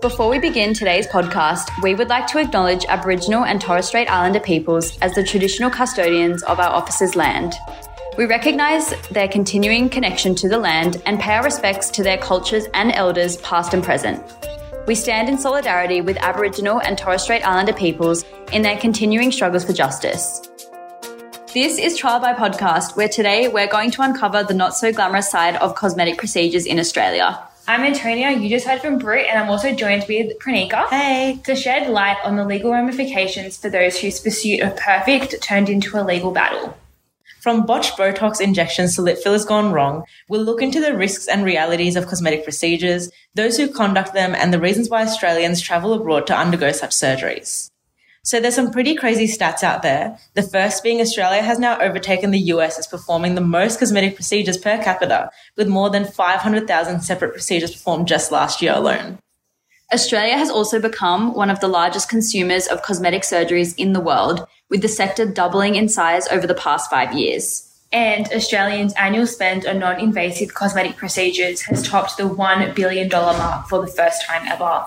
Before we begin today's podcast, we would like to acknowledge Aboriginal and Torres Strait Islander peoples as the traditional custodians of our office's land. We recognise their continuing connection to the land and pay our respects to their cultures and elders, past and present. We stand in solidarity with Aboriginal and Torres Strait Islander peoples in their continuing struggles for justice. This is Trial by Podcast, where today we're going to uncover the not so glamorous side of cosmetic procedures in Australia. I'm Antonia, you just heard from Brit, and I'm also joined with Prineeka. Hey. To shed light on the legal ramifications for those whose pursuit of perfect turned into a legal battle. From botched Botox injections to lip fillers gone wrong, we'll look into the risks and realities of cosmetic procedures, those who conduct them, and the reasons why Australians travel abroad to undergo such surgeries. So there's some pretty crazy stats out there. The first being Australia has now overtaken the US as performing the most cosmetic procedures per capita, with more than 500,000 separate procedures performed just last year alone. Australia has also become one of the largest consumers of cosmetic surgeries in the world, with the sector doubling in size over the past five years. And Australians' annual spend on non invasive cosmetic procedures has topped the $1 billion mark for the first time ever.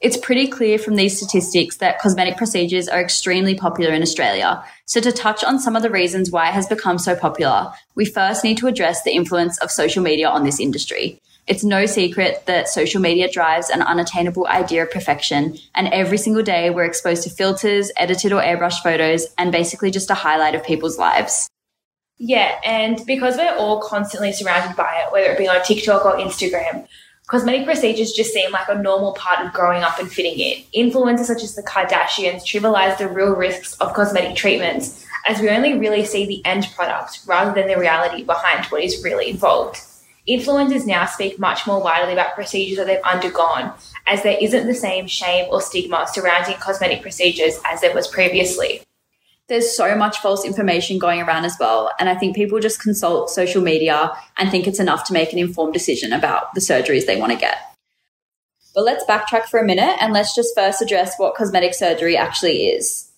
It's pretty clear from these statistics that cosmetic procedures are extremely popular in Australia. So, to touch on some of the reasons why it has become so popular, we first need to address the influence of social media on this industry. It's no secret that social media drives an unattainable idea of perfection, and every single day we're exposed to filters, edited or airbrushed photos, and basically just a highlight of people's lives. Yeah, and because we're all constantly surrounded by it, whether it be on TikTok or Instagram, Cosmetic procedures just seem like a normal part of growing up and fitting in. Influencers such as the Kardashians trivialize the real risks of cosmetic treatments as we only really see the end product rather than the reality behind what is really involved. Influencers now speak much more widely about procedures that they've undergone, as there isn't the same shame or stigma surrounding cosmetic procedures as there was previously there's so much false information going around as well. And I think people just consult social media and think it's enough to make an informed decision about the surgeries they want to get. But let's backtrack for a minute and let's just first address what cosmetic surgery actually is.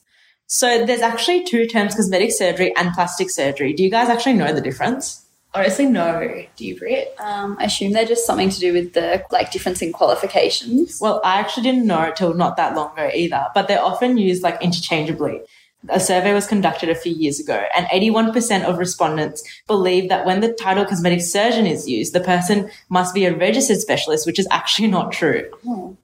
So there's actually two terms, cosmetic surgery and plastic surgery. Do you guys actually know the difference? Honestly, no. Do you, Brit? Um, I assume they're just something to do with the like difference in qualifications. Well, I actually didn't know it till not that long ago either, but they're often used like interchangeably. A survey was conducted a few years ago, and 81% of respondents believe that when the title cosmetic surgeon is used, the person must be a registered specialist, which is actually not true. Oh.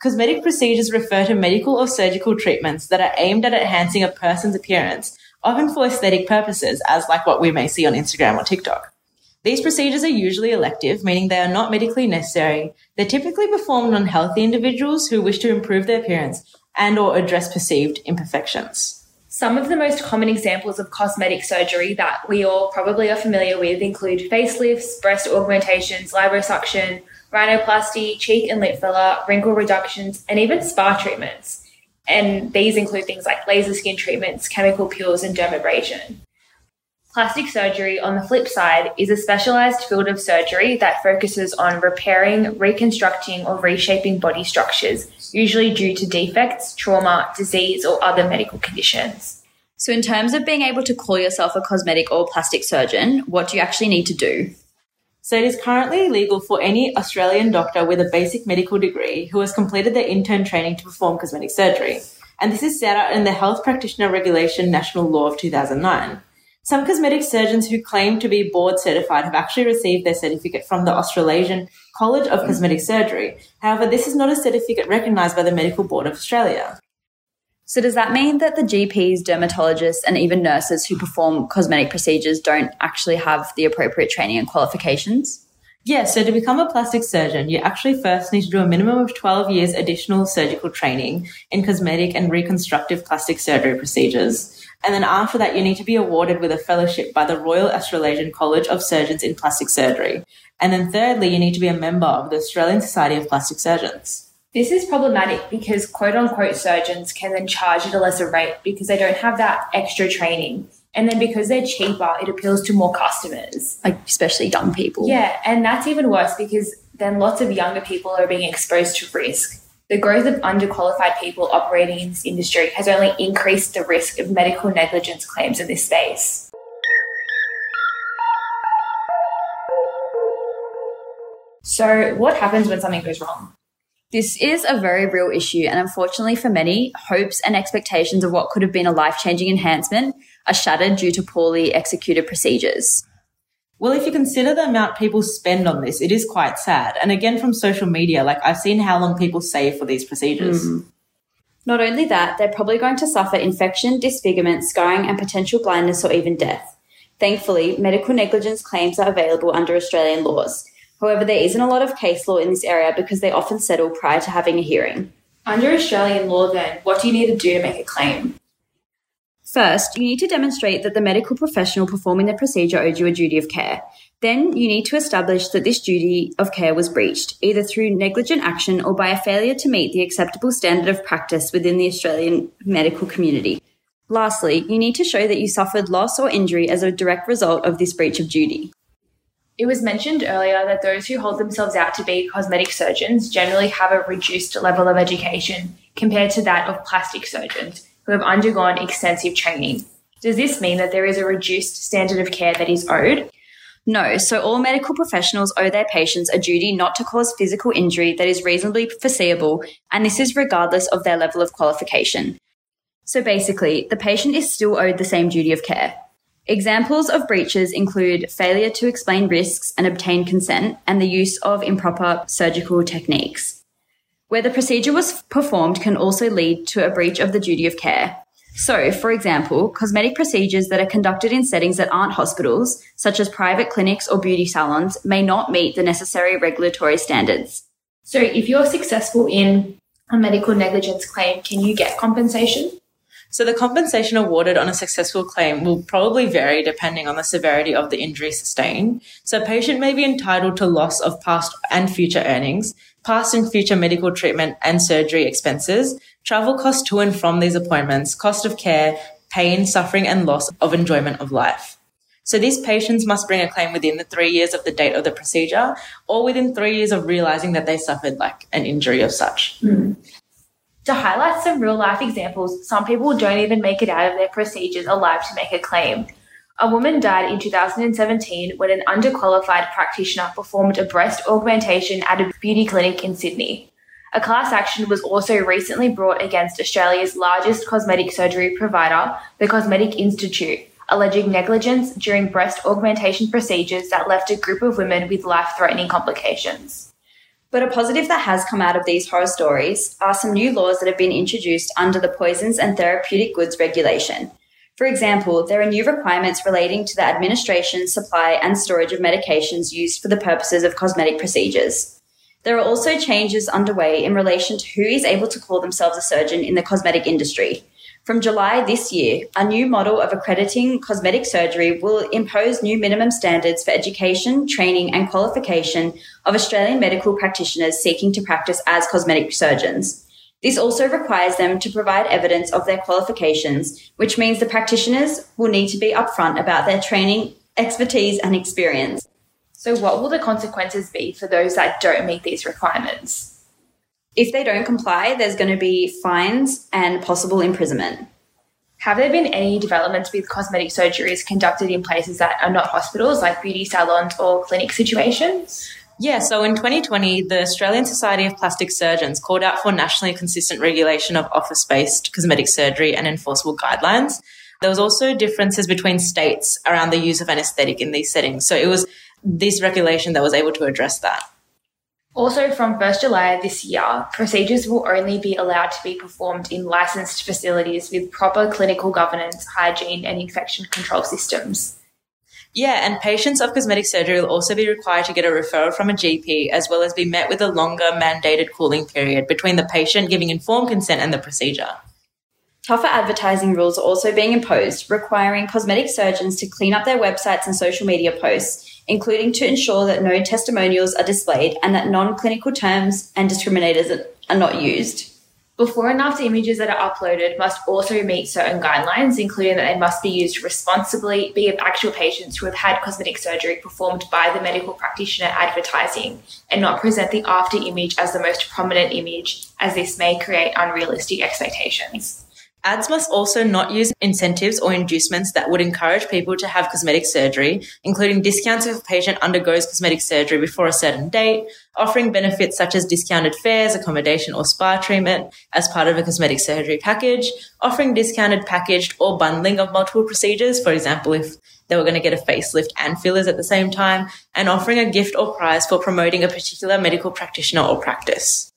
Cosmetic procedures refer to medical or surgical treatments that are aimed at enhancing a person's appearance, often for aesthetic purposes, as like what we may see on Instagram or TikTok. These procedures are usually elective, meaning they are not medically necessary. They're typically performed on healthy individuals who wish to improve their appearance and or address perceived imperfections. Some of the most common examples of cosmetic surgery that we all probably are familiar with include facelifts, breast augmentations, liposuction, rhinoplasty, cheek and lip filler, wrinkle reductions, and even spa treatments. And these include things like laser skin treatments, chemical peels, and dermabrasion. Plastic surgery, on the flip side, is a specialized field of surgery that focuses on repairing, reconstructing, or reshaping body structures, usually due to defects, trauma, disease, or other medical conditions. So, in terms of being able to call yourself a cosmetic or plastic surgeon, what do you actually need to do? So, it is currently legal for any Australian doctor with a basic medical degree who has completed their intern training to perform cosmetic surgery. And this is set out in the Health Practitioner Regulation National Law of 2009. Some cosmetic surgeons who claim to be board certified have actually received their certificate from the Australasian College of Cosmetic Surgery. However, this is not a certificate recognised by the Medical Board of Australia. So, does that mean that the GPs, dermatologists, and even nurses who perform cosmetic procedures don't actually have the appropriate training and qualifications? Yes, so to become a plastic surgeon, you actually first need to do a minimum of 12 years additional surgical training in cosmetic and reconstructive plastic surgery procedures. And then after that, you need to be awarded with a fellowship by the Royal Australasian College of Surgeons in Plastic Surgery. And then thirdly, you need to be a member of the Australian Society of Plastic Surgeons. This is problematic because quote unquote surgeons can then charge at a lesser rate because they don't have that extra training. And then because they're cheaper, it appeals to more customers. Like, especially young people. Yeah. And that's even worse because then lots of younger people are being exposed to risk the growth of underqualified people operating in this industry has only increased the risk of medical negligence claims in this space. So, what happens when something goes wrong? This is a very real issue, and unfortunately for many, hopes and expectations of what could have been a life changing enhancement are shattered due to poorly executed procedures. Well, if you consider the amount people spend on this, it is quite sad. And again, from social media, like I've seen how long people save for these procedures. Mm. Not only that, they're probably going to suffer infection, disfigurement, scarring, and potential blindness or even death. Thankfully, medical negligence claims are available under Australian laws. However, there isn't a lot of case law in this area because they often settle prior to having a hearing. Under Australian law, then, what do you need to do to make a claim? First, you need to demonstrate that the medical professional performing the procedure owed you a duty of care. Then, you need to establish that this duty of care was breached, either through negligent action or by a failure to meet the acceptable standard of practice within the Australian medical community. Lastly, you need to show that you suffered loss or injury as a direct result of this breach of duty. It was mentioned earlier that those who hold themselves out to be cosmetic surgeons generally have a reduced level of education compared to that of plastic surgeons who have undergone extensive training. Does this mean that there is a reduced standard of care that is owed? No, so all medical professionals owe their patients a duty not to cause physical injury that is reasonably foreseeable, and this is regardless of their level of qualification. So basically, the patient is still owed the same duty of care. Examples of breaches include failure to explain risks and obtain consent and the use of improper surgical techniques. Where the procedure was performed can also lead to a breach of the duty of care. So, for example, cosmetic procedures that are conducted in settings that aren't hospitals, such as private clinics or beauty salons, may not meet the necessary regulatory standards. So, if you're successful in a medical negligence claim, can you get compensation? So the compensation awarded on a successful claim will probably vary depending on the severity of the injury sustained. So a patient may be entitled to loss of past and future earnings, past and future medical treatment and surgery expenses, travel costs to and from these appointments, cost of care, pain, suffering, and loss of enjoyment of life. So these patients must bring a claim within the three years of the date of the procedure or within three years of realizing that they suffered like an injury of such. Mm. To highlight some real life examples, some people don't even make it out of their procedures alive to make a claim. A woman died in 2017 when an underqualified practitioner performed a breast augmentation at a beauty clinic in Sydney. A class action was also recently brought against Australia's largest cosmetic surgery provider, the Cosmetic Institute, alleging negligence during breast augmentation procedures that left a group of women with life threatening complications. But a positive that has come out of these horror stories are some new laws that have been introduced under the Poisons and Therapeutic Goods Regulation. For example, there are new requirements relating to the administration, supply, and storage of medications used for the purposes of cosmetic procedures. There are also changes underway in relation to who is able to call themselves a surgeon in the cosmetic industry. From July this year, a new model of accrediting cosmetic surgery will impose new minimum standards for education, training, and qualification of Australian medical practitioners seeking to practice as cosmetic surgeons. This also requires them to provide evidence of their qualifications, which means the practitioners will need to be upfront about their training, expertise, and experience. So, what will the consequences be for those that don't meet these requirements? If they don't comply, there's going to be fines and possible imprisonment. Have there been any developments with cosmetic surgeries conducted in places that are not hospitals, like beauty salons or clinic situations? Yeah, so in 2020, the Australian Society of Plastic Surgeons called out for nationally consistent regulation of office based cosmetic surgery and enforceable guidelines. There was also differences between states around the use of anesthetic in these settings. So it was this regulation that was able to address that. Also, from 1st July this year, procedures will only be allowed to be performed in licensed facilities with proper clinical governance, hygiene, and infection control systems. Yeah, and patients of cosmetic surgery will also be required to get a referral from a GP as well as be met with a longer mandated cooling period between the patient giving informed consent and the procedure. Tougher advertising rules are also being imposed, requiring cosmetic surgeons to clean up their websites and social media posts including to ensure that no testimonials are displayed and that non clinical terms and discriminators are not used. Before and after images that are uploaded must also meet certain guidelines, including that they must be used responsibly, be of actual patients who have had cosmetic surgery performed by the medical practitioner advertising, and not present the after image as the most prominent image, as this may create unrealistic expectations. Ads must also not use incentives or inducements that would encourage people to have cosmetic surgery, including discounts if a patient undergoes cosmetic surgery before a certain date, offering benefits such as discounted fares, accommodation, or spa treatment as part of a cosmetic surgery package, offering discounted packaged or bundling of multiple procedures, for example, if they were going to get a facelift and fillers at the same time, and offering a gift or prize for promoting a particular medical practitioner or practice.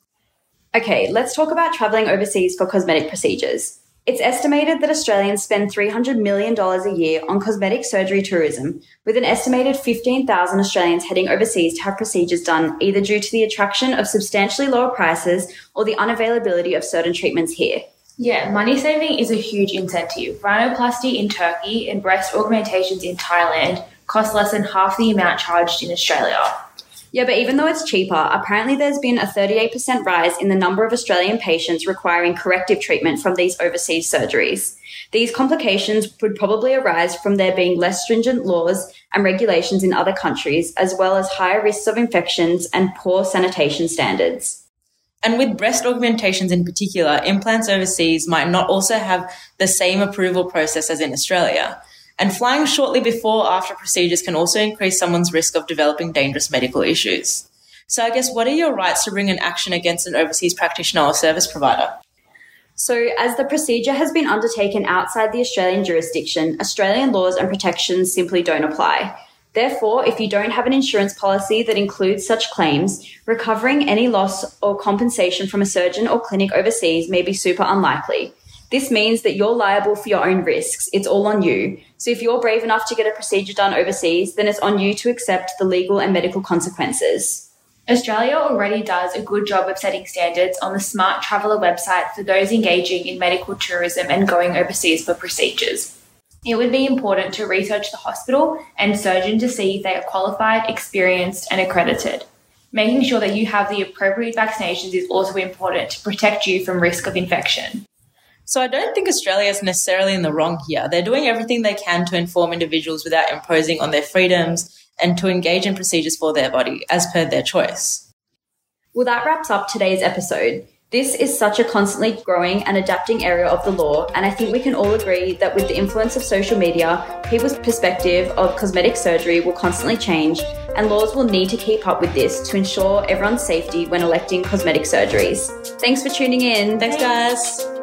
Okay, let's talk about travelling overseas for cosmetic procedures. It's estimated that Australians spend $300 million a year on cosmetic surgery tourism, with an estimated 15,000 Australians heading overseas to have procedures done either due to the attraction of substantially lower prices or the unavailability of certain treatments here. Yeah, money saving is a huge incentive. Rhinoplasty in Turkey and breast augmentations in Thailand cost less than half the amount charged in Australia. Yeah, but even though it's cheaper, apparently there's been a 38% rise in the number of Australian patients requiring corrective treatment from these overseas surgeries. These complications would probably arise from there being less stringent laws and regulations in other countries, as well as higher risks of infections and poor sanitation standards. And with breast augmentations in particular, implants overseas might not also have the same approval process as in Australia. And flying shortly before or after procedures can also increase someone's risk of developing dangerous medical issues. So, I guess, what are your rights to bring an action against an overseas practitioner or service provider? So, as the procedure has been undertaken outside the Australian jurisdiction, Australian laws and protections simply don't apply. Therefore, if you don't have an insurance policy that includes such claims, recovering any loss or compensation from a surgeon or clinic overseas may be super unlikely. This means that you're liable for your own risks. It's all on you. So if you're brave enough to get a procedure done overseas, then it's on you to accept the legal and medical consequences. Australia already does a good job of setting standards on the Smart Traveller website for those engaging in medical tourism and going overseas for procedures. It would be important to research the hospital and surgeon to see if they are qualified, experienced, and accredited. Making sure that you have the appropriate vaccinations is also important to protect you from risk of infection. So I don't think Australia is necessarily in the wrong here. They're doing everything they can to inform individuals without imposing on their freedoms and to engage in procedures for their body as per their choice. Well, that wraps up today's episode. This is such a constantly growing and adapting area of the law, and I think we can all agree that with the influence of social media, people's perspective of cosmetic surgery will constantly change, and laws will need to keep up with this to ensure everyone's safety when electing cosmetic surgeries. Thanks for tuning in. Thanks, guys.